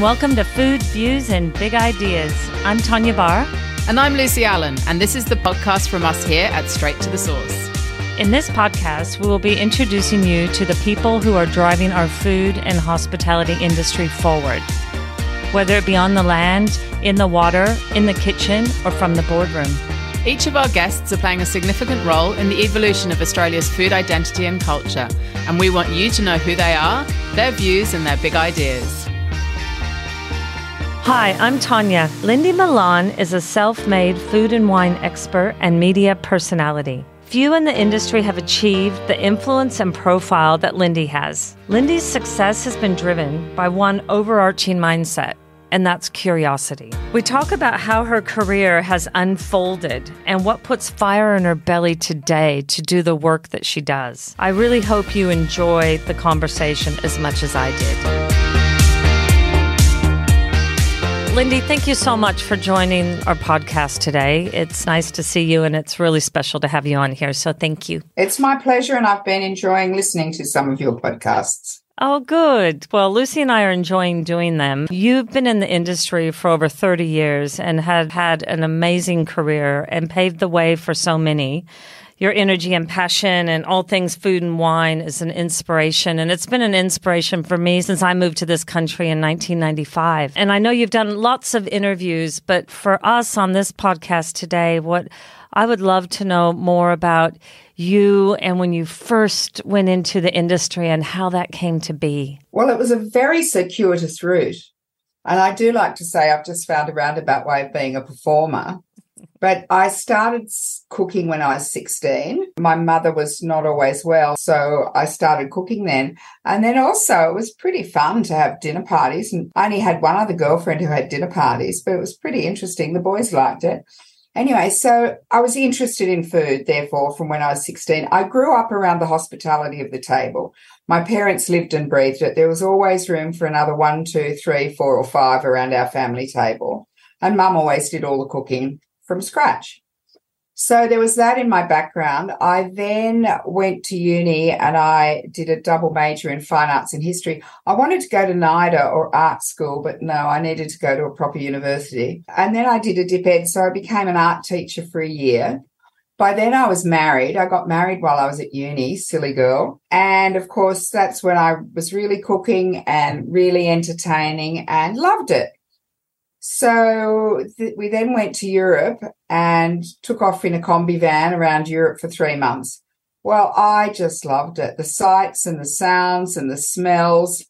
and welcome to Food, Views, and Big Ideas. I'm Tawnya Bahr. And I'm Lucy Allon, and this is the podcast from us here at Straight to the Source. In this podcast, we will be introducing you to the people who are driving our food and hospitality industry forward, whether it be on the land, in the water, in the kitchen, or from the boardroom. Each of our guests are playing a significant role in the evolution of Australia's food identity and culture, and we want you to know who they are, their views, and their big ideas. Hi, I'm Tawnya. Lyndey Milan is a self made food and wine expert and media personality. Few in the industry have achieved the influence and profile that Lyndey has. Lyndey's success has been driven by one overarching mindset and that's curiosity. We talk about how her career has unfolded and what puts fire in her belly today to do the work that she does. I really hope you enjoy the conversation as much as I did. Lyndey, thank you so much for joining our podcast today. It's nice to see you, and it's really special to have you on here. So, thank you. It's my pleasure, and I've been enjoying listening to some of your podcasts. Oh, good. Well, Lucy and I are enjoying doing them. You've been in the industry for over 30 years and have had an amazing career and paved the way for so many. Your energy and passion and all things food and wine is an inspiration. And it's been an inspiration for me since I moved to this country in 1995. And I know you've done lots of interviews, but for us on this podcast today, what I would love to know more about you and when you first went into the industry and how that came to be? Well, it was a very circuitous route. And I do like to say I've just found a roundabout way of being a performer. But I started cooking when I was 16. My mother was not always well, so I started cooking then. And then also, it was pretty fun to have dinner parties. And I only had one other girlfriend who had dinner parties, but it was pretty interesting. The boys liked it. Anyway, so I was interested in food, therefore, from when I was 16. I grew up around the hospitality of the table. My parents lived and breathed it. There was always room for another one, two, three, four, or five around our family table. And mum always did all the cooking from scratch. So there was that in my background. I then went to uni and I did a double major in fine arts and history. I wanted to go to NIDA or art school, but no, I needed to go to a proper university. And then I did a dip ed. So I became an art teacher for a year. By then I was married. I got married while I was at uni, silly girl. And of course, that's when I was really cooking and really entertaining and loved it. So th- we then went to Europe and took off in a combi van around Europe for three months. Well, I just loved it. The sights and the sounds and the smells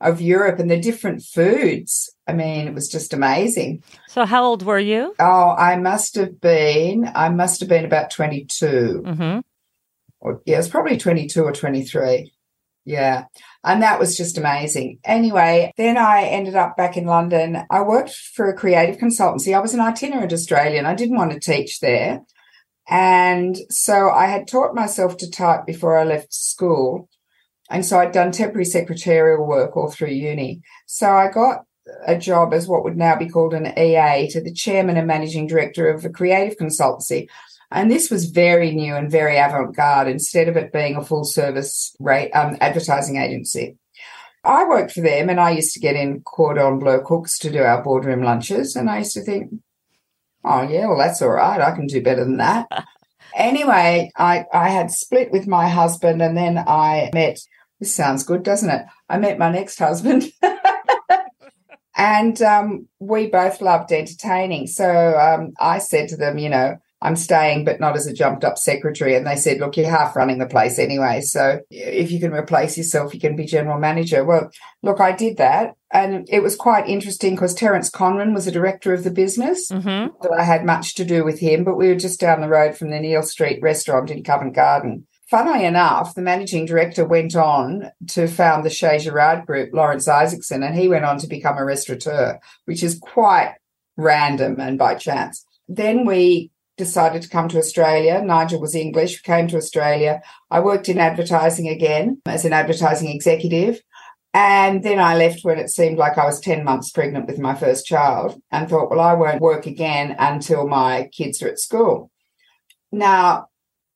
of Europe and the different foods. I mean, it was just amazing. So, how old were you? Oh, I must have been, I must have been about 22. Mm-hmm. Or, yeah, it was probably 22 or 23. Yeah. And that was just amazing. Anyway, then I ended up back in London. I worked for a creative consultancy. I was an itinerant Australian. I didn't want to teach there. And so I had taught myself to type before I left school. And so I'd done temporary secretarial work all through uni. So I got a job as what would now be called an EA to the chairman and managing director of a creative consultancy. And this was very new and very avant garde instead of it being a full service rate, um, advertising agency. I worked for them and I used to get in cordon bleu cooks to do our boardroom lunches. And I used to think, oh, yeah, well, that's all right. I can do better than that. anyway, I, I had split with my husband and then I met, this sounds good, doesn't it? I met my next husband. and um, we both loved entertaining. So um, I said to them, you know, I'm staying, but not as a jumped up secretary. And they said, look, you're half running the place anyway. So if you can replace yourself, you can be general manager. Well, look, I did that. And it was quite interesting because Terence Conran was a director of the business. Mm-hmm. That I had much to do with him, but we were just down the road from the Neal Street restaurant in Covent Garden. Funnily enough, the managing director went on to found the Chez Gérard Group, Laurence Isaacson, and he went on to become a restaurateur, which is quite random and by chance. Then we decided to come to Australia. Nigel was English, came to Australia. I worked in advertising again as an advertising executive. And then I left when it seemed like I was 10 months pregnant with my first child and thought, well, I won't work again until my kids are at school. Now,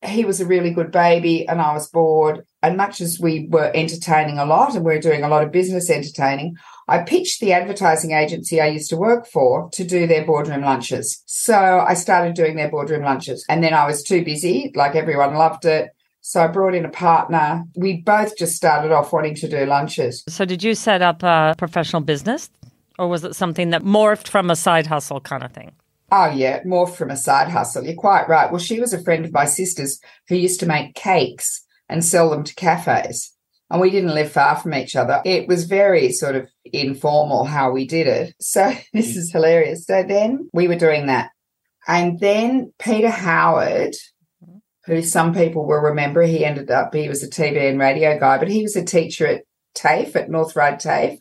he was a really good baby and I was bored. and much as we were entertaining a lot and we are doing a lot of business entertaining, I pitched the advertising agency I used to work for to do their boardroom lunches. So I started doing their boardroom lunches. And then I was too busy, like everyone loved it. So I brought in a partner. We both just started off wanting to do lunches. So did you set up a professional business or was it something that morphed from a side hustle kind of thing? Oh, yeah, morphed from a side hustle. You're quite right. Well, she was a friend of my sister's who used to make cakes and sell them to cafes. And we didn't live far from each other. It was very sort of informal how we did it. So this mm. is hilarious. So then we were doing that. And then Peter Howard, who some people will remember, he ended up, he was a TV and radio guy, but he was a teacher at TAFE, at North Road TAFE.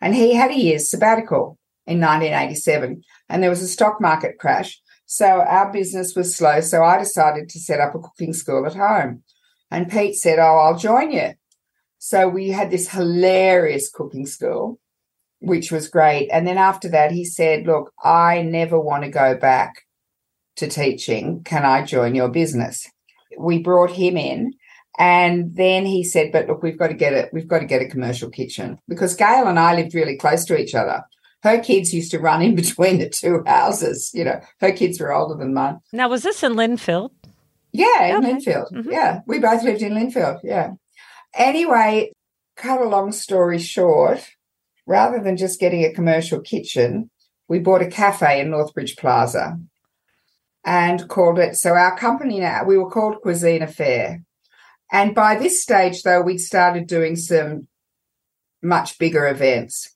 And he had a year's sabbatical in 1987. And there was a stock market crash. So our business was slow. So I decided to set up a cooking school at home. And Pete said, Oh, I'll join you. So we had this hilarious cooking school, which was great. And then after that, he said, Look, I never want to go back to teaching. Can I join your business? We brought him in. And then he said, but look, we've got to get it. We've got to get a commercial kitchen because Gail and I lived really close to each other. Her kids used to run in between the two houses. You know, her kids were older than mine. Now, was this in Lindfield? Yeah, in okay. Lindfield. Mm-hmm. Yeah, we both lived in Lindfield. Yeah. Anyway, cut a long story short, rather than just getting a commercial kitchen, we bought a cafe in Northbridge Plaza and called it. So our company now, we were called Cuisine Affair. And by this stage, though, we'd started doing some much bigger events.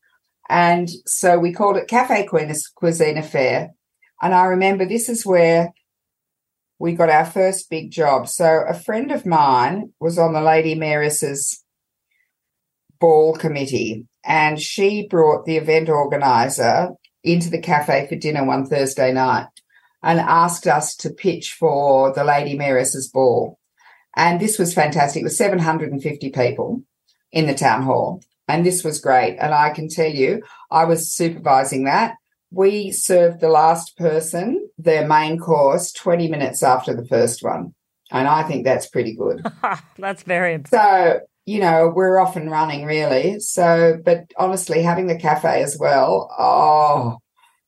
And so we called it Cafe Cuisine Affair. And I remember this is where we got our first big job. So a friend of mine was on the Lady Mayoress's ball committee, and she brought the event organizer into the cafe for dinner one Thursday night and asked us to pitch for the Lady Mayoress's ball. And this was fantastic. It was 750 people in the town hall. And this was great. And I can tell you, I was supervising that we served the last person their main course 20 minutes after the first one. And I think that's pretty good. that's very So, you know, we're off and running really. So, but honestly, having the cafe as well, oh,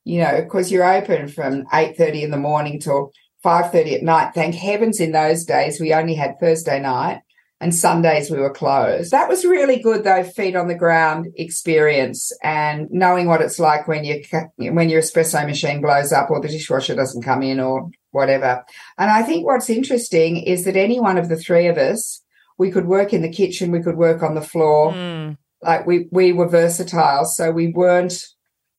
you know, because you're open from 8.30 in the morning till 5.30 at night. Thank heavens in those days we only had Thursday night and Sundays we were closed. That was really good though, feet on the ground experience and knowing what it's like when you when your espresso machine blows up or the dishwasher doesn't come in or whatever. And I think what's interesting is that any one of the three of us, we could work in the kitchen, we could work on the floor. Mm. Like we we were versatile, so we weren't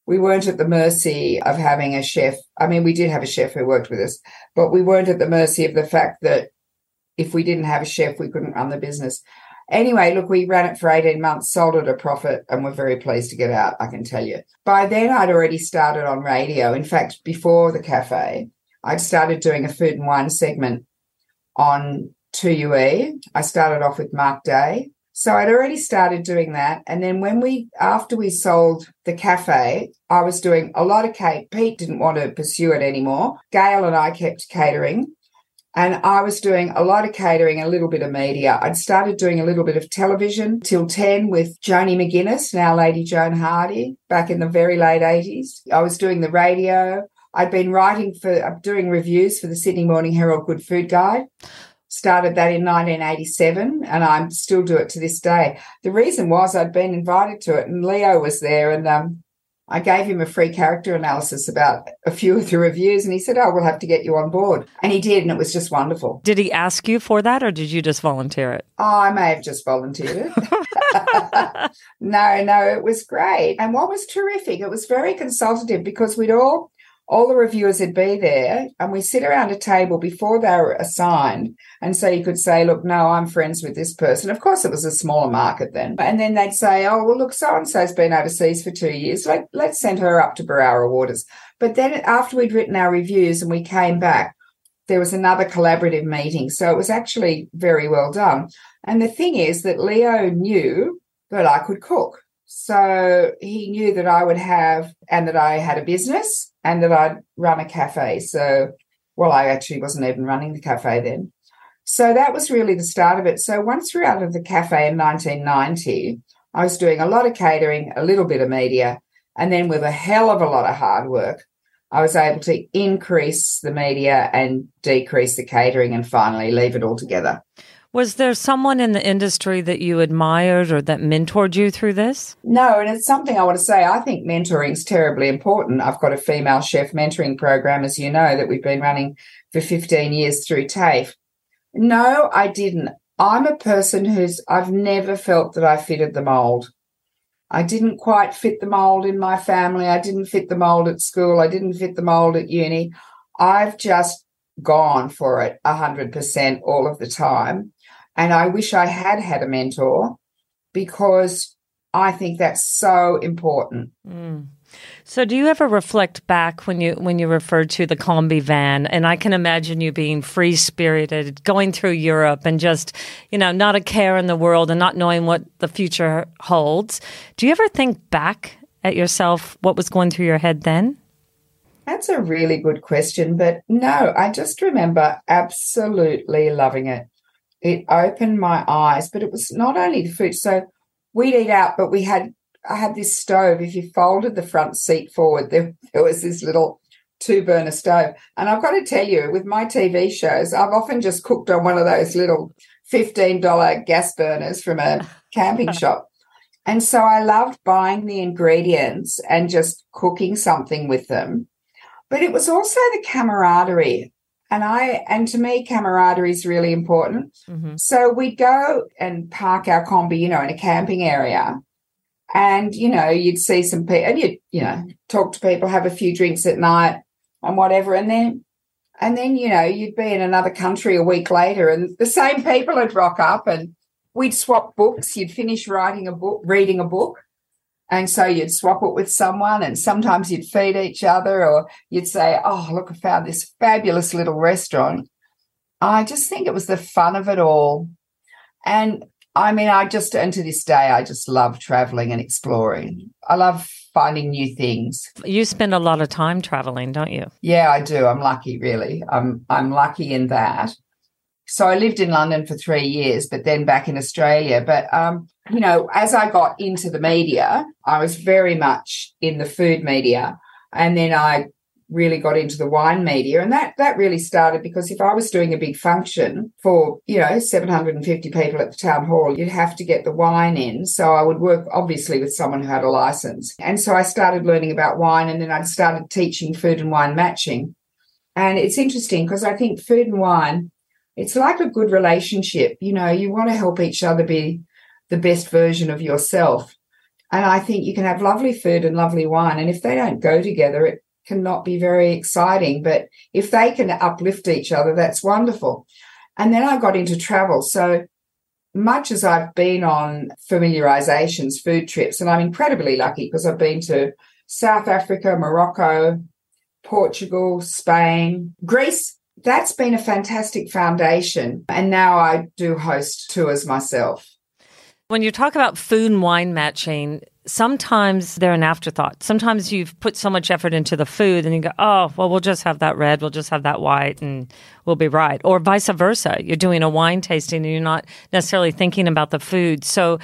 we weren't at the mercy of having a chef. I mean, we did have a chef who worked with us, but we weren't at the mercy of the fact that if we didn't have a chef, we couldn't run the business. Anyway, look, we ran it for 18 months, sold at a profit, and we're very pleased to get out, I can tell you. By then, I'd already started on radio. In fact, before the cafe, I'd started doing a food and wine segment on 2UE. I started off with Mark Day. So I'd already started doing that. And then when we, after we sold the cafe, I was doing a lot of cake. Pete didn't want to pursue it anymore. Gail and I kept catering. And I was doing a lot of catering, a little bit of media. I'd started doing a little bit of television till 10 with Joni McGuinness, now Lady Joan Hardy, back in the very late 80s. I was doing the radio. I'd been writing for, uh, doing reviews for the Sydney Morning Herald Good Food Guide. Started that in 1987 and I still do it to this day. The reason was I'd been invited to it and Leo was there and um, I gave him a free character analysis about a few of the reviews, and he said, Oh, we'll have to get you on board. And he did, and it was just wonderful. Did he ask you for that, or did you just volunteer it? Oh, I may have just volunteered it. no, no, it was great. And what was terrific, it was very consultative because we'd all all the reviewers would be there and we sit around a table before they were assigned. And so you could say, look, no, I'm friends with this person. Of course, it was a smaller market then. And then they'd say, oh, well, look, so and so's been overseas for two years. Let, let's send her up to Berowra Waters. But then after we'd written our reviews and we came back, there was another collaborative meeting. So it was actually very well done. And the thing is that Leo knew that I could cook. So he knew that I would have, and that I had a business and that I'd run a cafe. So, well, I actually wasn't even running the cafe then. So that was really the start of it. So once we were out of the cafe in 1990, I was doing a lot of catering, a little bit of media, and then with a hell of a lot of hard work, I was able to increase the media and decrease the catering and finally leave it all together. Was there someone in the industry that you admired or that mentored you through this? No, and it's something I want to say. I think mentoring is terribly important. I've got a female chef mentoring program, as you know, that we've been running for 15 years through TAFE. No, I didn't. I'm a person who's, I've never felt that I fitted the mold. I didn't quite fit the mold in my family. I didn't fit the mold at school. I didn't fit the mold at uni. I've just gone for it 100% all of the time. And I wish I had had a mentor because I think that's so important. Mm. So do you ever reflect back when you when you refer to the combi van and I can imagine you being free spirited going through Europe and just you know not a care in the world and not knowing what the future holds. Do you ever think back at yourself what was going through your head then? That's a really good question, but no, I just remember absolutely loving it it opened my eyes. But it was not only the food. So we'd eat out, but we had I had this stove. If you folded the front seat forward, there, there was this little two burner stove. And I've got to tell you, with my TV shows, I've often just cooked on one of those little $15 gas burners from a camping shop. And so I loved buying the ingredients and just cooking something with them. But it was also the camaraderie and I, and to me, camaraderie is really important. Mm-hmm. So we'd go and park our combi, you know, in a camping area. And, you know, you'd see some people and you'd, you know, talk to people, have a few drinks at night and whatever. And then, and then, you know, you'd be in another country a week later and the same people would rock up and we'd swap books. You'd finish writing a book, reading a book and so you'd swap it with someone, and sometimes you'd feed each other, or you'd say, Oh, look, I found this fabulous little restaurant. I just think it was the fun of it all. And I mean, I just, and to this day, I just love traveling and exploring. I love finding new things. You spend a lot of time traveling, don't you? Yeah, I do. I'm lucky, really. I'm I'm lucky in that. So I lived in London for three years, but then back in Australia. But um, you know, as I got into the media, I was very much in the food media. And then I really got into the wine media. And that that really started because if I was doing a big function for, you know, 750 people at the town hall, you'd have to get the wine in. So I would work obviously with someone who had a license. And so I started learning about wine and then I started teaching food and wine matching. And it's interesting because I think food and wine, it's like a good relationship. You know, you want to help each other be the best version of yourself. And I think you can have lovely food and lovely wine. And if they don't go together, it cannot be very exciting. But if they can uplift each other, that's wonderful. And then I got into travel. So much as I've been on familiarizations, food trips, and I'm incredibly lucky because I've been to South Africa, Morocco, Portugal, Spain, Greece. That's been a fantastic foundation. And now I do host tours myself. When you talk about food and wine matching, sometimes they're an afterthought. Sometimes you've put so much effort into the food and you go, oh, well, we'll just have that red, we'll just have that white, and we'll be right. Or vice versa. You're doing a wine tasting and you're not necessarily thinking about the food. So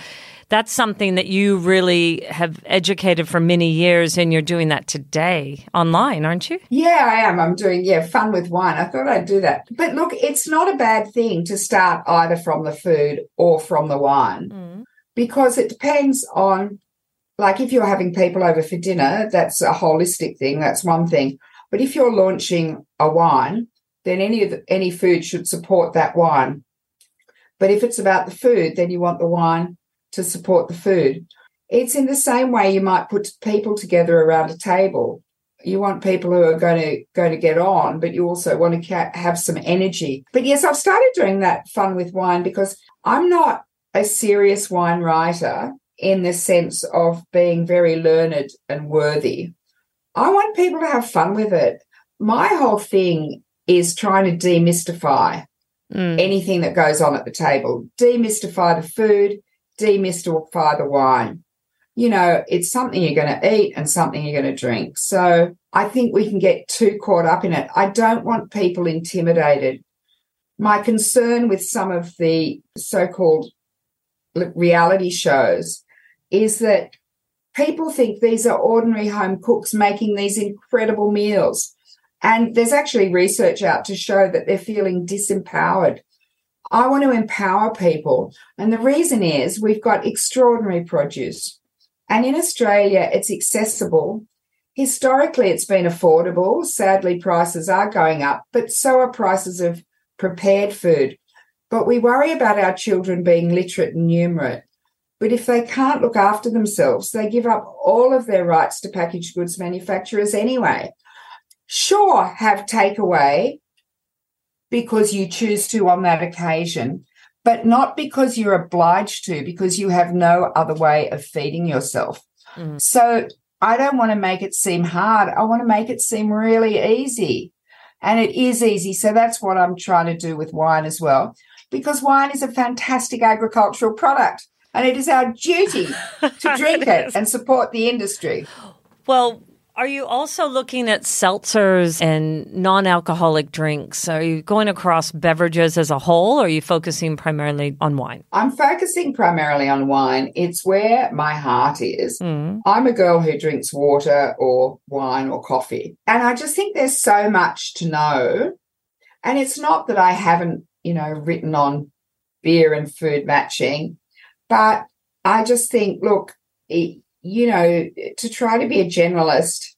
that's something that you really have educated for many years and you're doing that today online, aren't you? Yeah, I am. I'm doing, yeah, fun with wine. I thought I'd do that. But look, it's not a bad thing to start either from the food or from the wine. Mm because it depends on like if you're having people over for dinner, that's a holistic thing. That's one thing. But if you're launching a wine, then any of the, any food should support that wine. But if it's about the food, then you want the wine to support the food. It's in the same way you might put people together around a table. You want people who are going to going to get on, but you also want to ca- have some energy. But yes, I've started doing that fun with wine because I'm not a serious wine writer in the sense of being very learned and worthy. I want people to have fun with it. My whole thing is trying to demystify mm. anything that goes on at the table, demystify the food, demystify the wine. You know, it's something you're going to eat and something you're going to drink. So I think we can get too caught up in it. I don't want people intimidated my concern with some of the so called reality shows is that people think these are ordinary home cooks making these incredible meals. And there's actually research out to show that they're feeling disempowered. I want to empower people. And the reason is we've got extraordinary produce. And in Australia, it's accessible. Historically, it's been affordable. Sadly, prices are going up, but so are prices of prepared food. But we worry about our children being literate and numerate. But if they can't look after themselves, they give up all of their rights to packaged goods manufacturers anyway. Sure, have takeaway because you choose to on that occasion, but not because you're obliged to, because you have no other way of feeding yourself. Mm. So I don't want to make it seem hard. I want to make it seem really easy. And it is easy. So that's what I'm trying to do with wine as well, because wine is a fantastic agricultural product and it is our duty to drink it, it and support the industry. Well, are you also looking at seltzers and non alcoholic drinks? Are you going across beverages as a whole, or are you focusing primarily on wine? I'm focusing primarily on wine. It's where my heart is. Mm. I'm a girl who drinks water or wine or coffee. And I just think there's so much to know. And it's not that I haven't, you know, written on beer and food matching, but I just think, look, it, you know, to try to be a generalist,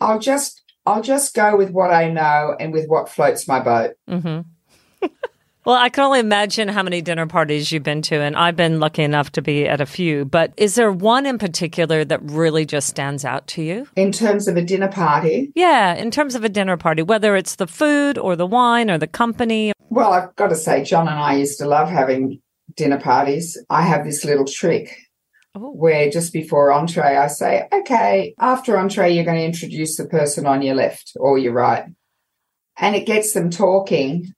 I'll just I'll just go with what I know and with what floats my boat. Mm-hmm. well, I can only imagine how many dinner parties you've been to, and I've been lucky enough to be at a few. But is there one in particular that really just stands out to you? In terms of a dinner party? Yeah, in terms of a dinner party, whether it's the food or the wine or the company. Well, I've got to say, John and I used to love having dinner parties. I have this little trick Oh. Where just before entree, I say, okay, after entree, you're going to introduce the person on your left or your right. And it gets them talking.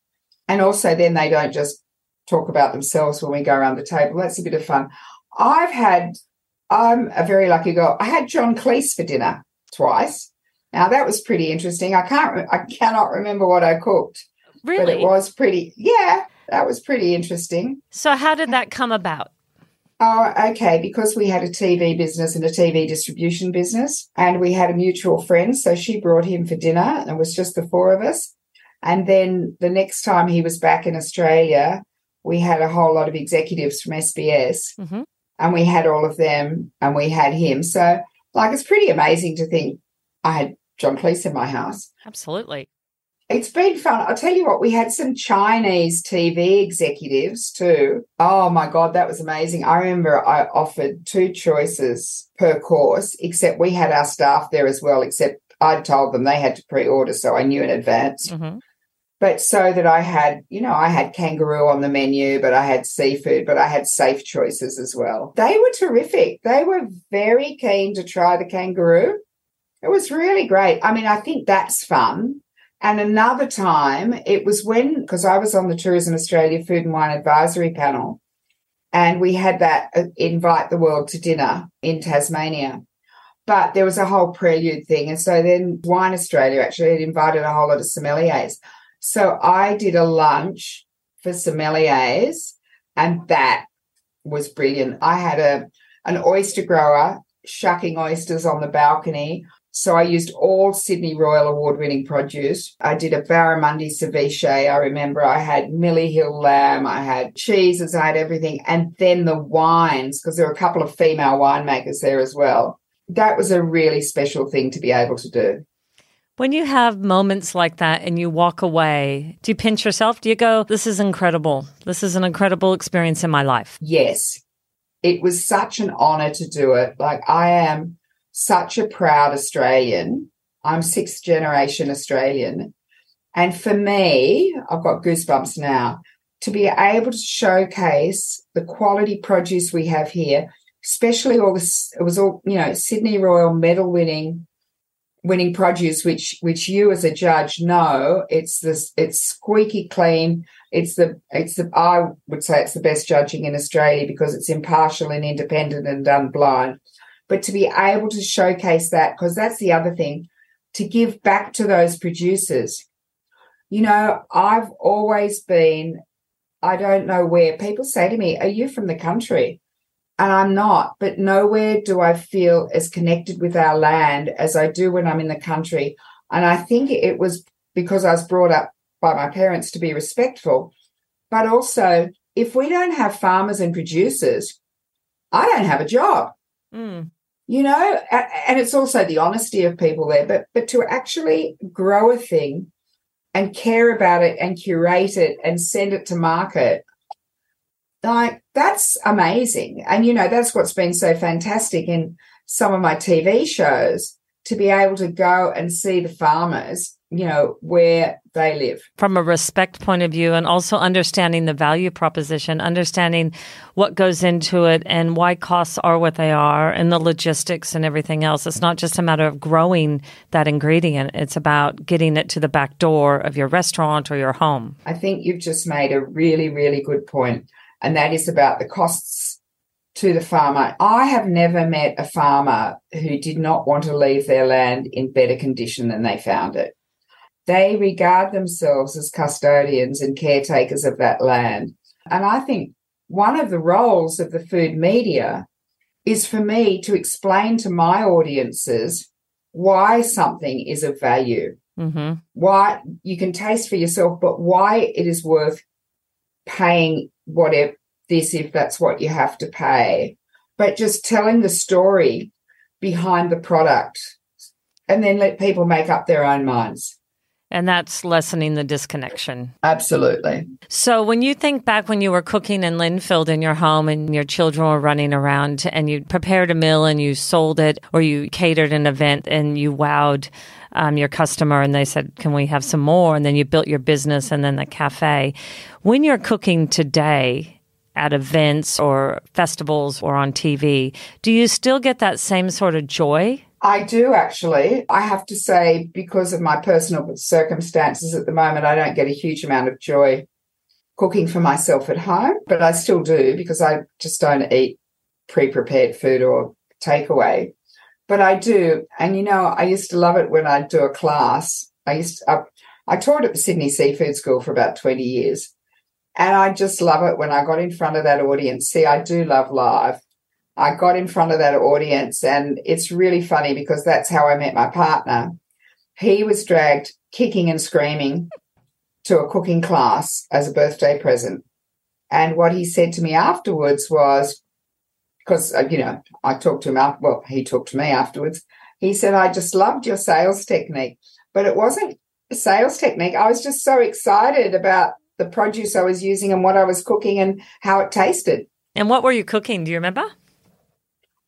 And also, then they don't just talk about themselves when we go around the table. That's a bit of fun. I've had, I'm a very lucky girl. I had John Cleese for dinner twice. Now that was pretty interesting. I can't, I cannot remember what I cooked. Really? But it was pretty, yeah, that was pretty interesting. So, how did that come about? Oh, okay. Because we had a TV business and a TV distribution business, and we had a mutual friend. So she brought him for dinner, and it was just the four of us. And then the next time he was back in Australia, we had a whole lot of executives from SBS, mm-hmm. and we had all of them, and we had him. So, like, it's pretty amazing to think I had John Cleese in my house. Absolutely. It's been fun. I'll tell you what, we had some Chinese TV executives too. Oh my God, that was amazing. I remember I offered two choices per course, except we had our staff there as well, except I'd told them they had to pre order, so I knew in advance. Mm-hmm. But so that I had, you know, I had kangaroo on the menu, but I had seafood, but I had safe choices as well. They were terrific. They were very keen to try the kangaroo. It was really great. I mean, I think that's fun and another time, it was when, because I was on the Tourism Australia Food and Wine Advisory Panel, and we had that uh, invite the world to dinner in Tasmania. But there was a whole prelude thing. And so then Wine Australia actually had invited a whole lot of sommeliers. So I did a lunch for sommeliers, and that was brilliant. I had a an oyster grower shucking oysters on the balcony. So I used all Sydney Royal Award winning produce. I did a barramundi ceviche. I remember I had Milly Hill lamb, I had cheeses, I had everything. And then the wines, because there were a couple of female winemakers there as well. That was a really special thing to be able to do. When you have moments like that and you walk away, do you pinch yourself? Do you go, This is incredible? This is an incredible experience in my life? Yes. It was such an honor to do it. Like, I am such a proud Australian. I'm sixth generation Australian. And for me, I've got goosebumps now to be able to showcase the quality produce we have here, especially all this, it was all, you know, Sydney Royal medal winning winning produce which which you as a judge know it's this it's squeaky clean it's the it's the i would say it's the best judging in australia because it's impartial and independent and done blind but to be able to showcase that, because that's the other thing, to give back to those producers. You know, I've always been, I don't know where people say to me, Are you from the country? And I'm not, but nowhere do I feel as connected with our land as I do when I'm in the country. And I think it was because I was brought up by my parents to be respectful. But also, if we don't have farmers and producers, I don't have a job. Mm. You know, and it's also the honesty of people there, but but to actually grow a thing and care about it and curate it and send it to market, like that's amazing. And you know, that's what's been so fantastic in some of my TV shows to be able to go and see the farmers you know, where they live. From a respect point of view, and also understanding the value proposition, understanding what goes into it and why costs are what they are, and the logistics and everything else. It's not just a matter of growing that ingredient, it's about getting it to the back door of your restaurant or your home. I think you've just made a really, really good point, and that is about the costs to the farmer. I have never met a farmer who did not want to leave their land in better condition than they found it. They regard themselves as custodians and caretakers of that land. And I think one of the roles of the food media is for me to explain to my audiences why something is of value, mm-hmm. why you can taste for yourself, but why it is worth paying whatever this if that's what you have to pay. But just telling the story behind the product and then let people make up their own minds. And that's lessening the disconnection. Absolutely. So, when you think back when you were cooking in Lindfield in your home and your children were running around and you prepared a meal and you sold it or you catered an event and you wowed um, your customer and they said, Can we have some more? And then you built your business and then the cafe. When you're cooking today, at events or festivals or on TV, do you still get that same sort of joy? I do actually. I have to say, because of my personal circumstances at the moment, I don't get a huge amount of joy cooking for myself at home, but I still do because I just don't eat pre prepared food or takeaway. But I do. And you know, I used to love it when I'd do a class. I used to, I, I taught at the Sydney Seafood School for about 20 years. And I just love it when I got in front of that audience. See, I do love live. I got in front of that audience, and it's really funny because that's how I met my partner. He was dragged kicking and screaming to a cooking class as a birthday present. And what he said to me afterwards was, because, uh, you know, I talked to him, after, well, he talked to me afterwards. He said, I just loved your sales technique, but it wasn't a sales technique. I was just so excited about the produce I was using and what I was cooking and how it tasted. And what were you cooking? Do you remember?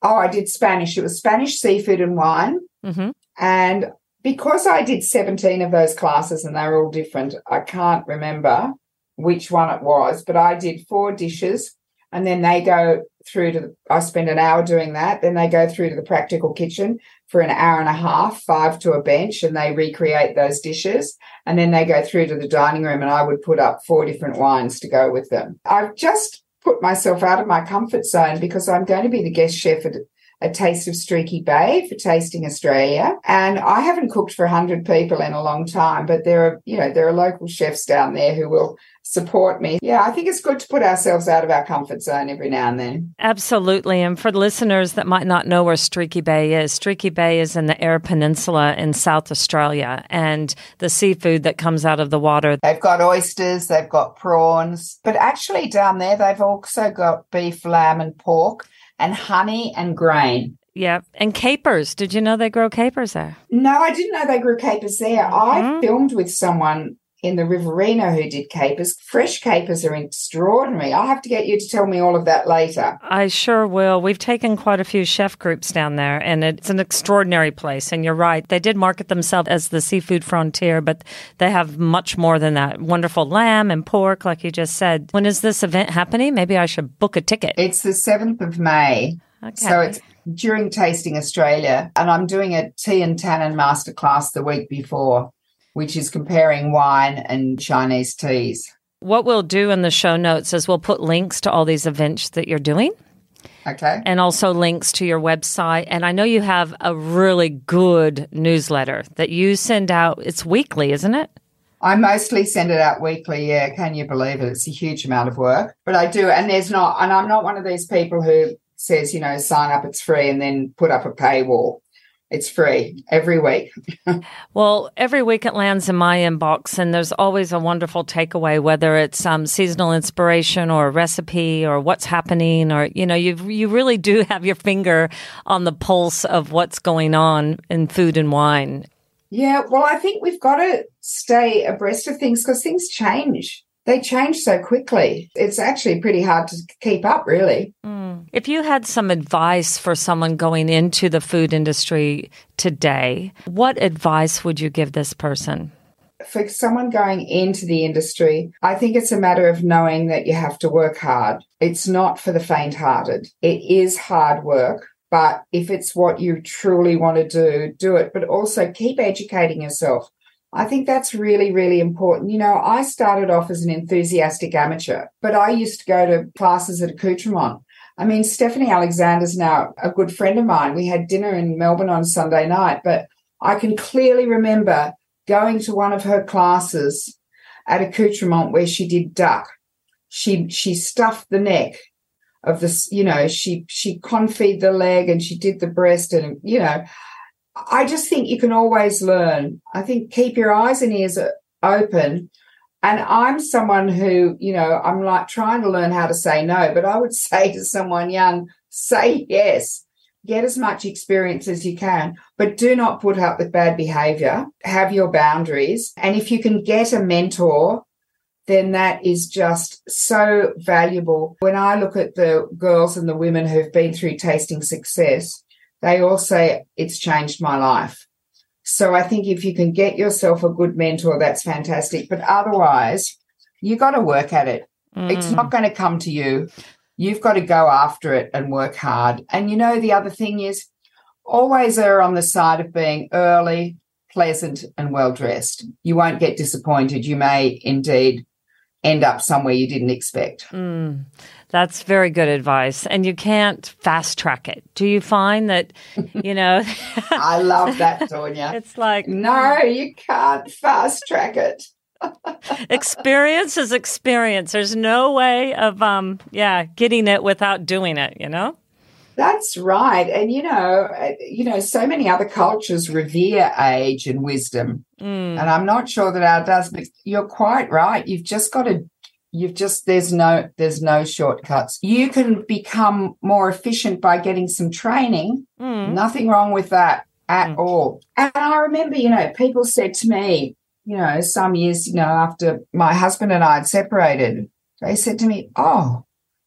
Oh, I did Spanish. It was Spanish seafood and wine. Mm-hmm. And because I did 17 of those classes and they were all different, I can't remember which one it was, but I did four dishes and then they go through to the, I spend an hour doing that. Then they go through to the practical kitchen for an hour and a half, five to a bench, and they recreate those dishes. And then they go through to the dining room and I would put up four different wines to go with them. I've just put myself out of my comfort zone because I'm going to be the guest chef at a taste of Streaky Bay for Tasting Australia. And I haven't cooked for 100 people in a long time, but there are, you know, there are local chefs down there who will support me. Yeah, I think it's good to put ourselves out of our comfort zone every now and then. Absolutely. And for listeners that might not know where Streaky Bay is, Streaky Bay is in the Eyre Peninsula in South Australia and the seafood that comes out of the water. They've got oysters, they've got prawns, but actually down there they've also got beef, lamb, and pork and honey and grain. Yeah, and capers. Did you know they grow capers there? No, I didn't know they grew capers there. Mm-hmm. I filmed with someone in the Riverina who did capers. Fresh capers are extraordinary. I'll have to get you to tell me all of that later. I sure will. We've taken quite a few chef groups down there, and it's an extraordinary place. And you're right, they did market themselves as the seafood frontier, but they have much more than that. Wonderful lamb and pork, like you just said. When is this event happening? Maybe I should book a ticket. It's the 7th of May. Okay. So it's during Tasting Australia, and I'm doing a tea and tannin masterclass the week before which is comparing wine and Chinese teas. What we'll do in the show notes is we'll put links to all these events that you're doing. Okay. And also links to your website. And I know you have a really good newsletter that you send out. It's weekly, isn't it? I mostly send it out weekly. Yeah, can you believe it? It's a huge amount of work, but I do. And there's not, and I'm not one of these people who says, you know, sign up, it's free, and then put up a paywall. It's free every week. well, every week it lands in my inbox, and there's always a wonderful takeaway, whether it's um, seasonal inspiration or a recipe or what's happening, or you know, you you really do have your finger on the pulse of what's going on in food and wine. Yeah, well, I think we've got to stay abreast of things because things change. They change so quickly. It's actually pretty hard to keep up, really. Mm. If you had some advice for someone going into the food industry today, what advice would you give this person? For someone going into the industry, I think it's a matter of knowing that you have to work hard. It's not for the faint hearted. It is hard work. But if it's what you truly want to do, do it. But also keep educating yourself. I think that's really, really important. You know, I started off as an enthusiastic amateur, but I used to go to classes at Accoutrement. I mean, Stephanie Alexander's now a good friend of mine. We had dinner in Melbourne on Sunday night, but I can clearly remember going to one of her classes at Accoutrement where she did duck. She she stuffed the neck of this, you know, she she confied the leg and she did the breast and you know, I just think you can always learn. I think keep your eyes and ears open. And I'm someone who, you know, I'm like trying to learn how to say no, but I would say to someone young, say yes. Get as much experience as you can, but do not put up with bad behavior. Have your boundaries. And if you can get a mentor then that is just so valuable. When I look at the girls and the women who've been through tasting success, they all say it's changed my life. So I think if you can get yourself a good mentor, that's fantastic. But otherwise, you got to work at it. Mm. It's not going to come to you. You've got to go after it and work hard. And you know, the other thing is always err on the side of being early, pleasant, and well dressed. You won't get disappointed. You may indeed end up somewhere you didn't expect. Mm, that's very good advice. And you can't fast track it. Do you find that, you know? I love that, Tawnya. It's like, no, you can't fast track it. experience is experience. There's no way of, um, yeah, getting it without doing it, you know? That's right. And you know, uh, you know, so many other cultures revere age and wisdom. Mm. And I'm not sure that our does, but you're quite right. You've just got to you've just there's no there's no shortcuts. You can become more efficient by getting some training. Mm. Nothing wrong with that at mm. all. And I remember, you know, people said to me, you know, some years, you know, after my husband and I had separated, they said to me, Oh,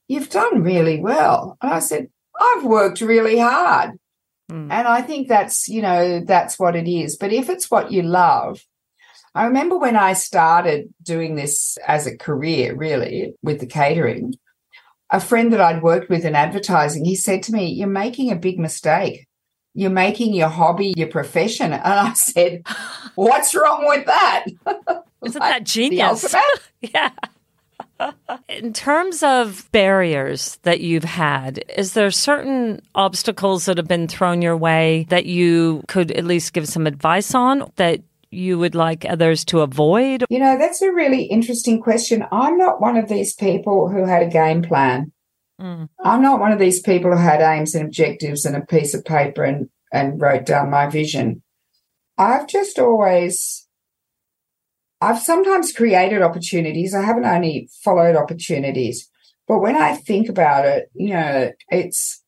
you've done really well. And I said, I've worked really hard. Mm. And I think that's, you know, that's what it is. But if it's what you love, I remember when I started doing this as a career, really, with the catering, a friend that I'd worked with in advertising, he said to me, You're making a big mistake. You're making your hobby your profession. And I said, What's wrong with that? Isn't like, that genius? yeah. In terms of barriers that you've had, is there certain obstacles that have been thrown your way that you could at least give some advice on that you would like others to avoid? You know, that's a really interesting question. I'm not one of these people who had a game plan. Mm. I'm not one of these people who had aims and objectives and a piece of paper and, and wrote down my vision. I've just always I've sometimes created opportunities. I haven't only followed opportunities. But when I think about it, you know, it's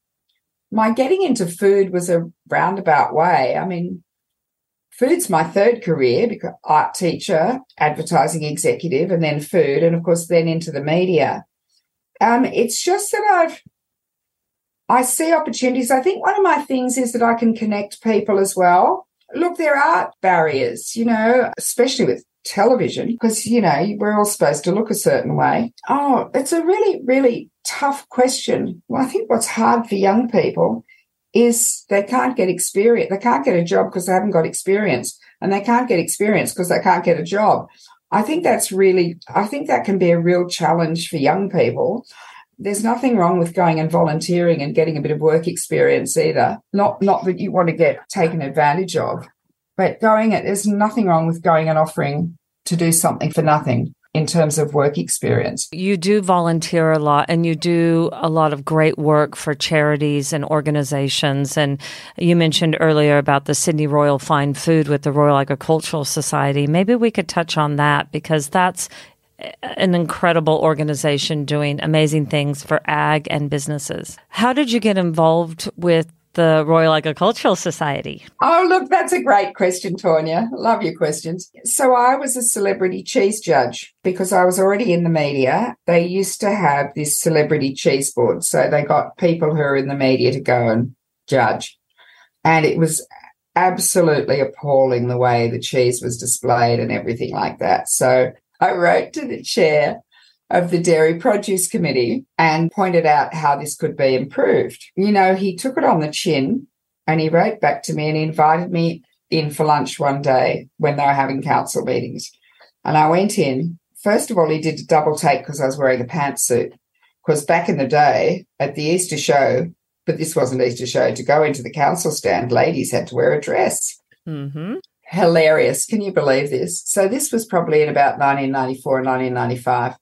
my getting into food was a roundabout way. I mean, food's my third career because art teacher, advertising executive, and then food, and of course, then into the media. Um, it's just that I've I see opportunities. I think one of my things is that I can connect people as well. Look, there are barriers, you know, especially with television because, you know, we're all supposed to look a certain way. Oh, it's a really, really tough question. Well, I think what's hard for young people is they can't get experience. They can't get a job because they haven't got experience and they can't get experience because they can't get a job. I think that's really, I think that can be a real challenge for young people. There's nothing wrong with going and volunteering and getting a bit of work experience either. Not, not that you want to get taken advantage of. But going it, there's nothing wrong with going and offering to do something for nothing in terms of work experience. You do volunteer a lot and you do a lot of great work for charities and organizations. And you mentioned earlier about the Sydney Royal Fine Food with the Royal Agricultural Society. Maybe we could touch on that because that's an incredible organization doing amazing things for ag and businesses. How did you get involved with the Royal Agricultural Society? Oh, look, that's a great question, Tawnya. Love your questions. So, I was a celebrity cheese judge because I was already in the media. They used to have this celebrity cheese board. So, they got people who are in the media to go and judge. And it was absolutely appalling the way the cheese was displayed and everything like that. So, I wrote to the chair of the Dairy Produce Committee and pointed out how this could be improved. You know, he took it on the chin and he wrote back to me and he invited me in for lunch one day when they were having council meetings. And I went in. First of all, he did a double take because I was wearing a pantsuit. Because back in the day at the Easter show, but this wasn't Easter show, to go into the council stand, ladies had to wear a dress. Mm-hmm. Hilarious. Can you believe this? So this was probably in about 1994 and 1995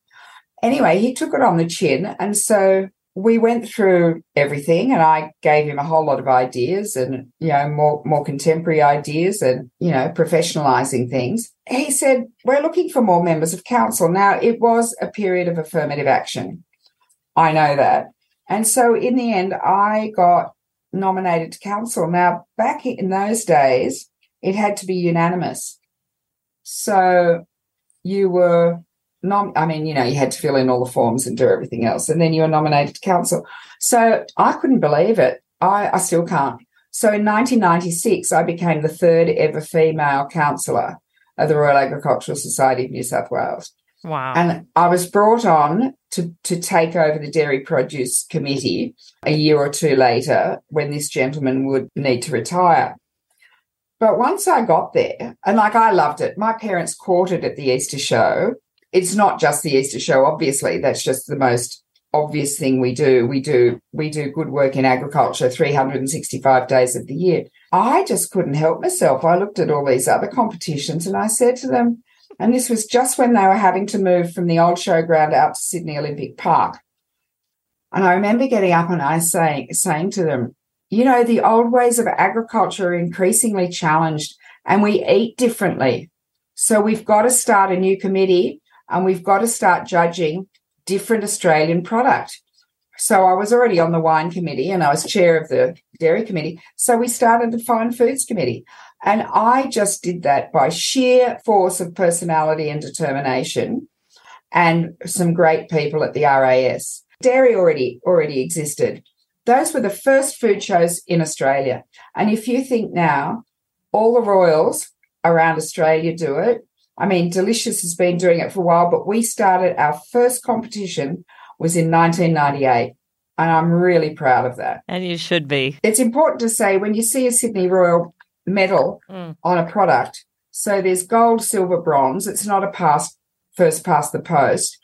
anyway, he took it on the chin. And so we went through everything and I gave him a whole lot of ideas and, you know, more, more contemporary ideas and, you know, professionalizing things. He said, we're looking for more members of council. Now it was a period of affirmative action. I know that. And so in the end, I got nominated to council. Now back in those days, it had to be unanimous. So you were nom- I mean, you know, you had to fill in all the forms and do everything else, and then you were nominated to council. So I couldn't believe it. I, I still can't. So in 1996, I became the third ever female councillor of the Royal Agricultural Society of New South Wales. Wow. And I was brought on to, to take over the Dairy Produce Committee a year or two later when this gentleman would need to retire. But once I got there, and like I loved it, my parents it at the Easter show it's not just the Easter show, obviously. That's just the most obvious thing we do. We do we do good work in agriculture 365 days of the year. I just couldn't help myself. I looked at all these other competitions and I said to them, and this was just when they were having to move from the old showground out to Sydney Olympic Park. And I remember getting up and I saying saying to them, you know, the old ways of agriculture are increasingly challenged and we eat differently. So we've got to start a new committee and we've got to start judging different Australian product. So I was already on the wine committee and I was chair of the dairy committee. So we started the fine foods committee. And I just did that by sheer force of personality and determination and some great people at the RAS. Dairy already already existed. Those were the first food shows in Australia. And if you think now, all the royals around Australia do it, I mean, Delicious has been doing it for a while, but we started our first competition was in 1998. And I'm really proud of that. And you should be. It's important to say when you see a Sydney Royal medal mm. on a product, so there's gold, silver, bronze. It's not a pass, first past the post.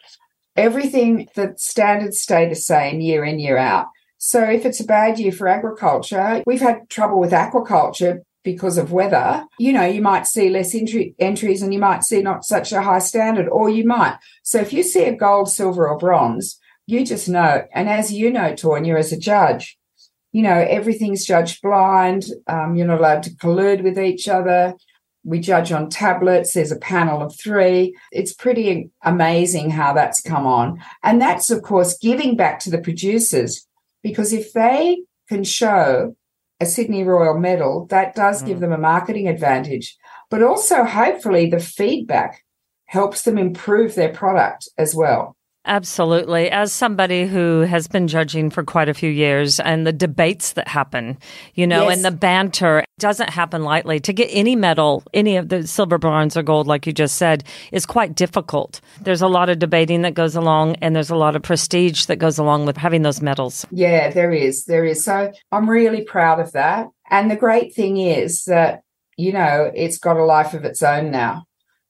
Everything, the standards stay the same year in, year out. So if it's a bad year for agriculture, we've had trouble with aquaculture because of weather, you know, you might see less entry, entries and you might see not such a high standard, or you might. So if you see a gold, silver, or bronze, you just know. And as you know, Tawnya, as a judge, you know, everything's judged blind. Um, you're not allowed to collude with each other. We judge on tablets. There's a panel of three. It's pretty amazing how that's come on. And that's, of course, giving back to the producers because if they can show a Sydney Royal medal, that does mm. give them a marketing advantage. But also, hopefully, the feedback helps them improve their product as well. Absolutely. As somebody who has been judging for quite a few years and the debates that happen, you know, yes. and the banter doesn't happen lightly. To get any medal, any of the silver, bronze, or gold, like you just said, is quite difficult. There's a lot of debating that goes along and there's a lot of prestige that goes along with having those medals. Yeah, there is. There is. So I'm really proud of that. And the great thing is that, you know, it's got a life of its own now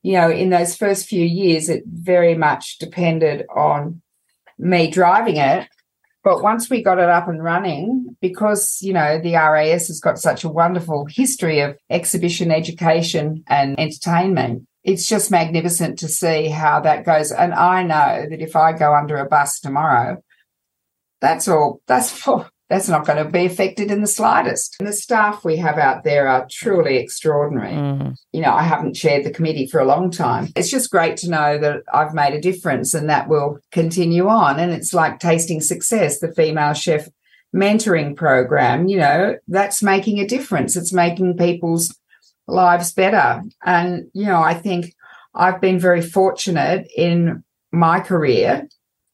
you know, in those first few years, it very much depended on me driving it. But once we got it up and running, because, you know, the RAS has got such a wonderful history of exhibition education and entertainment, it's just magnificent to see how that goes. And I know that if I go under a bus tomorrow, that's all, that's for, that's not going to be affected in the slightest. And the staff we have out there are truly extraordinary. Mm. You know, I haven't chaired the committee for a long time. It's just great to know that I've made a difference and that will continue on. And it's like tasting success, the female chef mentoring program, you know, that's making a difference. It's making people's lives better. And, you know, I think I've been very fortunate in my career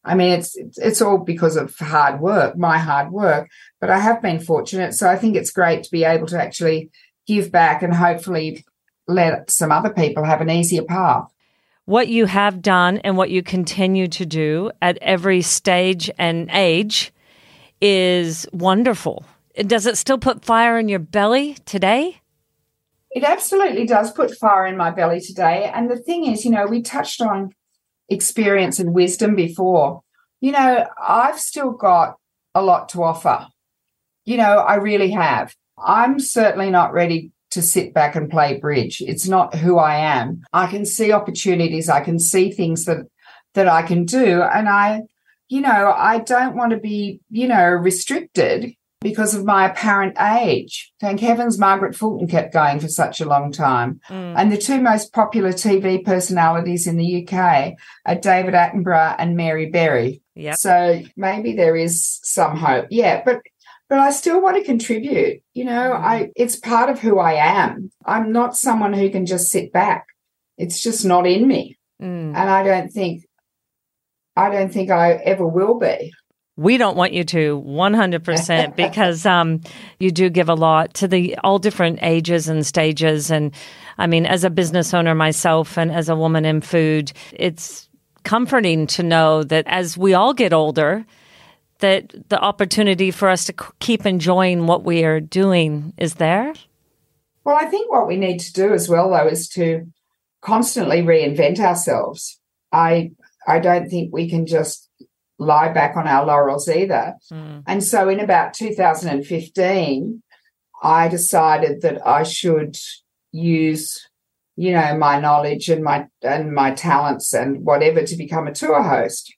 I mean, it's it's all because of hard work, my hard work. But I have been fortunate, so I think it's great to be able to actually give back and hopefully let some other people have an easier path. What you have done and what you continue to do at every stage and age is wonderful. Does it still put fire in your belly today? It absolutely does put fire in my belly today. And the thing is, you know, we touched on experience and wisdom before. You know, I've still got a lot to offer. You know, I really have. I'm certainly not ready to sit back and play bridge. It's not who I am. I can see opportunities. I can see things that that I can do and I you know, I don't want to be, you know, restricted because of my apparent age. Thank heavens Margaret Fulton kept going for such a long time. Mm. And the two most popular TV personalities in the UK are David Attenborough and Mary Berry. Yep. So maybe there is some hope. Yeah, but but I still want to contribute. You know, mm. I it's part of who I am. I'm not someone who can just sit back. It's just not in me. Mm. And I don't think I don't think I ever will be we don't want you to 100% because um, you do give a lot to the all different ages and stages. And i mean as a business owner myself and as a woman in food it's comforting to know that as we all get older that the opportunity for us to keep enjoying what we are doing is there. Well i think what we need to do as well though is to constantly reinvent ourselves. I i don't think we can just lie back on our laurels either. Mm. And so in about 2015, I decided that I should use you know my knowledge and my and my talents and whatever to become a tour host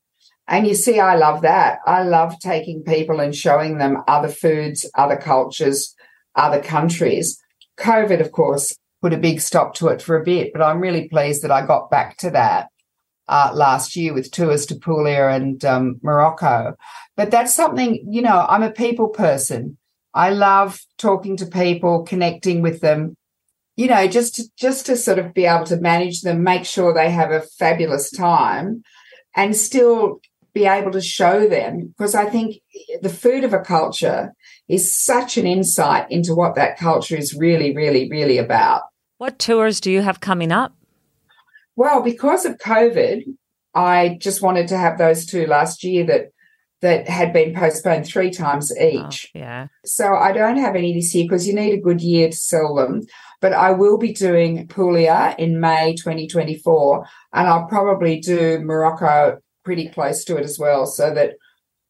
and you see i love that i love taking people and showing them other foods other cultures other countries covid of course put a big stop to it for a bit but i'm really pleased that i got back to that uh, last year with tours to Puglia and um, Morocco. But that's something, you know, I'm a people person. I love talking to people, connecting with them, you know, just to, just to sort of be able to manage them, make sure they have a fabulous time and still be able to show them because I think the food of a culture is such an insight into what that culture is really, really, really about. What tours do you have coming up? Well, because of COVID, I just wanted to have those two last year that that had been postponed three times each. Oh, yeah. So I don't have any this year because you need a good year to sell them. But I will be doing Puglia in May 2024, and I'll probably do Morocco pretty close to it as well, so that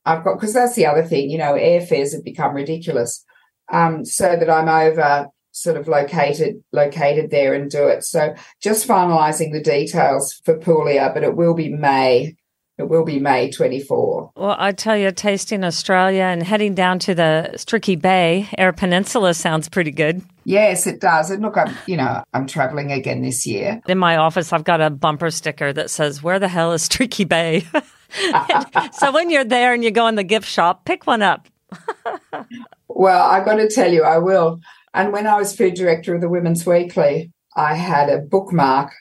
I've got because that's the other thing, you know, airfares have become ridiculous. Um, so that I'm over sort of located located there and do it. So just finalising the details for Puglia, but it will be May. It will be May 24. Well, I tell you, tasting Australia and heading down to the Streaky Bay, Eyre Peninsula sounds pretty good. Yes, it does. And look, I'm, you know, I'm traveling again this year. In my office, I've got a bumper sticker that says, Where the hell is Streaky Bay? so when you're there and you go in the gift shop, pick one up. well, I've got to tell you, I will. And when I was food director of the Women's Weekly, I had a bookmark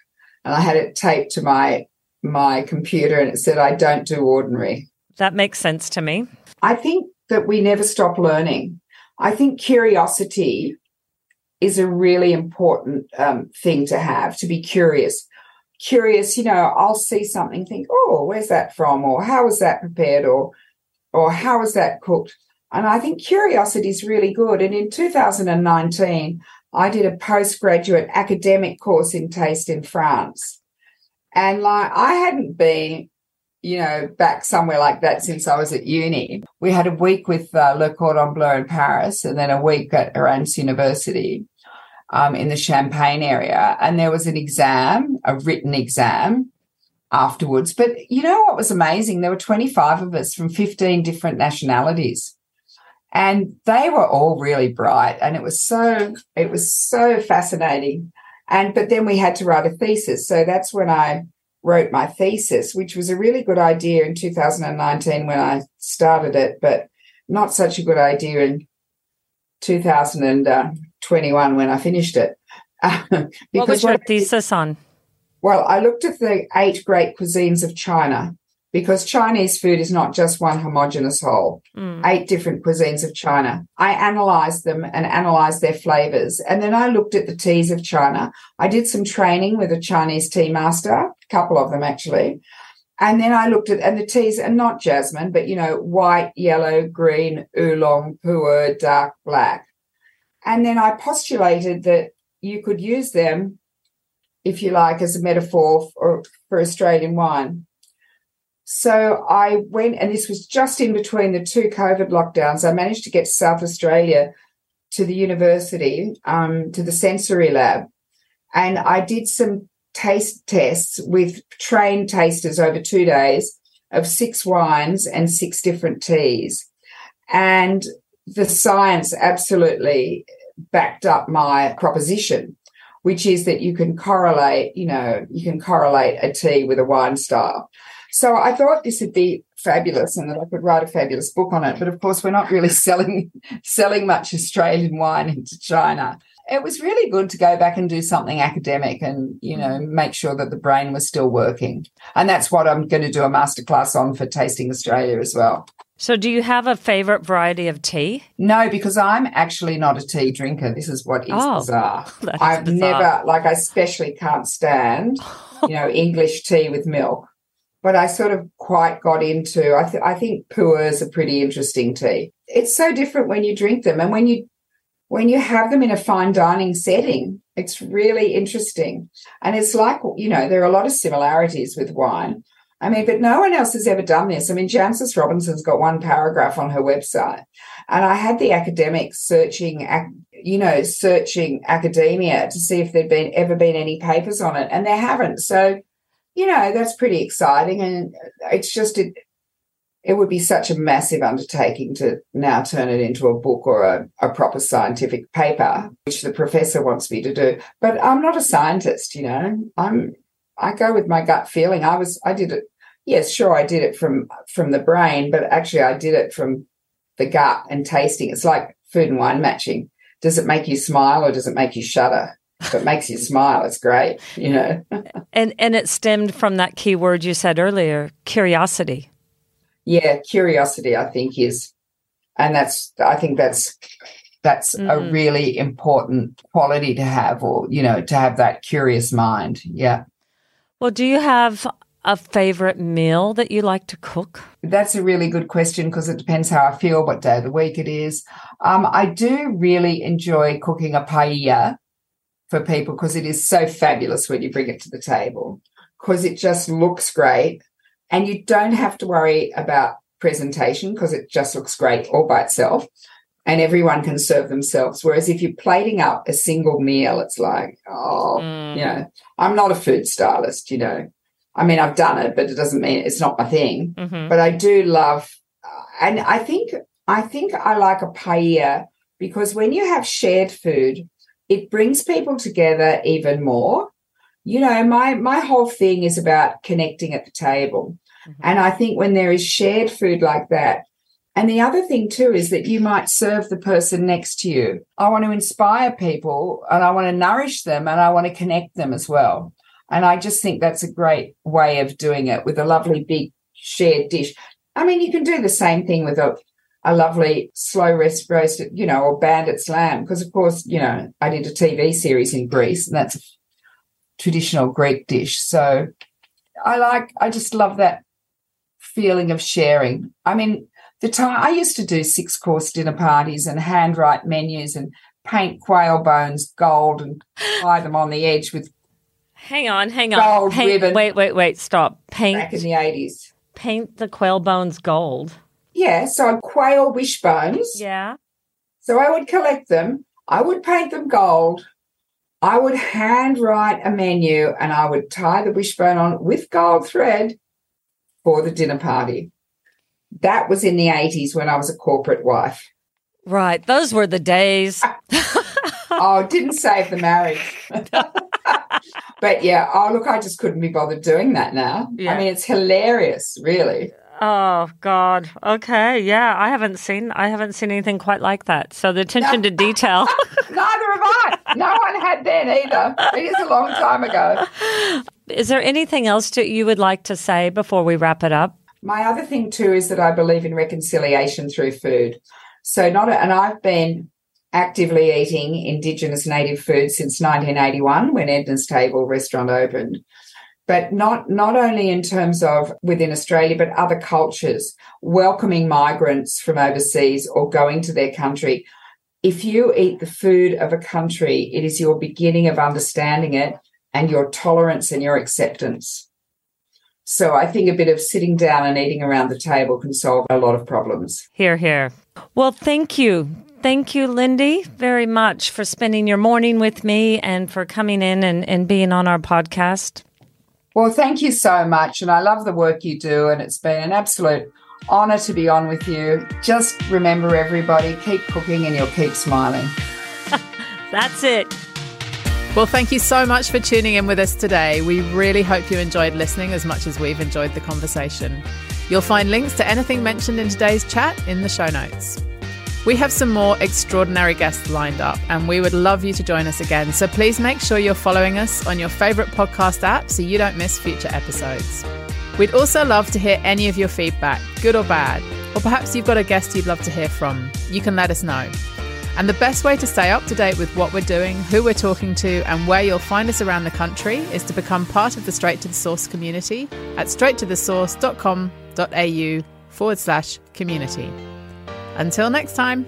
and I had it taped to my my computer and it said I don't do ordinary. That makes sense to me. I think that we never stop learning. I think curiosity is a really important um, thing to have to be curious. Curious, you know, I'll see something, think, oh, where's that from? Or how was that prepared? Or or how was that cooked? And I think curiosity is really good. And in 2019, I did a postgraduate academic course in taste in France. And like I hadn't been, you know, back somewhere like that since I was at uni. We had a week with uh, Le Cordon Bleu in Paris and then a week at Erasmus University. um, in the Champagne area, and there was an exam, a written exam afterwards. But you know what was amazing? There were 25 of us from 15 different nationalities. And they were all really bright and it was so it was so fascinating. And but then we had to write a thesis. So that's when I wrote my thesis, which was a really good idea in 2019 when I started it, but not such a good idea in 2021 when I finished it. what was your thesis on? Well, I looked at the eight great cuisines of China because Chinese food is not just one homogenous whole, mm. eight different cuisines of China. I analyzed them and analyzed their flavors. And then I looked at the teas of China. I did some training with a Chinese tea master, a couple of them actually. And then I looked at, and the teas are not jasmine, but you know, white, yellow, green, oolong, pu'er, dark, black. And then I postulated that you could use them, if you like, as a metaphor for, for Australian wine. So I went, and this was just in between the two COVID lockdowns. I managed to get South Australia to the university, um, to the sensory lab, and I did some taste tests with trained tasters over two days of six wines and six different teas. And the science absolutely backed up my proposition, which is that you can correlate, you know, you can correlate a tea with a wine style. So I thought this would be fabulous and that I could write a fabulous book on it. But of course, we're not really selling selling much Australian wine into China. It was really good to go back and do something academic and, you know, make sure that the brain was still working. And that's what I'm going to do a masterclass on for Tasting Australia as well. So, do you have a favorite variety of tea? No, because I'm actually not a tea drinker. This is what is oh, bizarre. I've bizarre. never, like, I especially can't stand, you know, English tea with milk but I sort of quite got into. I, th- I think pu'ers are pretty interesting tea. It's so different when you drink them, and when you when you have them in a fine dining setting, it's really interesting. And it's like you know there are a lot of similarities with wine. I mean, but no one else has ever done this. I mean, Jancis Robinson's got one paragraph on her website, and I had the academics searching, you know, searching academia to see if there'd been ever been any papers on it, and there haven't. So you know, that's pretty exciting. And it's just, it, it would be such a massive undertaking to now turn it into a book or a, a proper scientific paper, which the professor wants me to do. But I'm not a scientist, you know, I'm, I go with my gut feeling. I was, I did it. Yes, sure, I did it from from the brain, but actually, I did it from the gut and tasting. It's like food and wine matching. Does it make you smile or does it make you shudder? If it makes you smile, it's great, you know. and and it stemmed from that key word you said earlier, curiosity. Yeah, curiosity, I think is, and that's I think that's that's mm. a really important quality to have, or you know, to have that curious mind. Yeah. Well, do you have a favorite meal that you like to cook? That's a really good question because it depends how I feel, what day of the week it is. Um, I do really enjoy cooking a paella for people because it is so fabulous when you bring it to the table because it just looks great and you don't have to worry about presentation because it just looks great all by itself and everyone can serve themselves whereas if you're plating up a single meal it's like oh mm. you know i'm not a food stylist you know i mean i've done it but it doesn't mean it's not my thing mm-hmm. but i do love and i think i think i like a paella because when you have shared food it brings people together even more. You know, my my whole thing is about connecting at the table. Mm-hmm. And I think when there is shared food like that, and the other thing too is that you might serve the person next to you. I want to inspire people and I want to nourish them and I want to connect them as well. And I just think that's a great way of doing it with a lovely big shared dish. I mean, you can do the same thing with a a lovely slow rest roasted, you know, or bandit's lamb. Because of course, you know, I did a TV series in Greece, and that's a traditional Greek dish. So I like, I just love that feeling of sharing. I mean, the time I used to do six course dinner parties and handwrite menus and paint quail bones gold and tie them on the edge with. Hang on, hang on. Gold paint, ribbon. Wait, wait, wait. Stop. Paint back in the eighties. Paint the quail bones gold. Yeah, so I quail wishbones. Yeah. So I would collect them. I would paint them gold. I would handwrite a menu and I would tie the wishbone on with gold thread for the dinner party. That was in the 80s when I was a corporate wife. Right. Those were the days. oh, didn't save the marriage. but yeah, oh, look, I just couldn't be bothered doing that now. Yeah. I mean, it's hilarious, really. Oh God. Okay. Yeah, I haven't seen I haven't seen anything quite like that. So the attention no. to detail. Neither have I. No one had then either. It is a long time ago. Is there anything else to, you would like to say before we wrap it up? My other thing too is that I believe in reconciliation through food. So not and I've been actively eating indigenous native food since 1981 when Edna's Table restaurant opened but not not only in terms of within Australia, but other cultures welcoming migrants from overseas or going to their country. If you eat the food of a country, it is your beginning of understanding it and your tolerance and your acceptance. So I think a bit of sitting down and eating around the table can solve a lot of problems. Here, here. Well, thank you. Thank you, Lyndey, very much for spending your morning with me and for coming in and, and being on our podcast. Well, thank you so much. And I love the work you do. And it's been an absolute honor to be on with you. Just remember, everybody, keep cooking and you'll keep smiling. That's it. Well, thank you so much for tuning in with us today. We really hope you enjoyed listening as much as we've enjoyed the conversation. You'll find links to anything mentioned in today's chat in the show notes. We have some more extraordinary guests lined up, and we would love you to join us again. So please make sure you're following us on your favourite podcast app so you don't miss future episodes. We'd also love to hear any of your feedback, good or bad, or perhaps you've got a guest you'd love to hear from. You can let us know. And the best way to stay up to date with what we're doing, who we're talking to, and where you'll find us around the country is to become part of the Straight to the Source community at straighttothesource.com.au forward slash community. Until next time.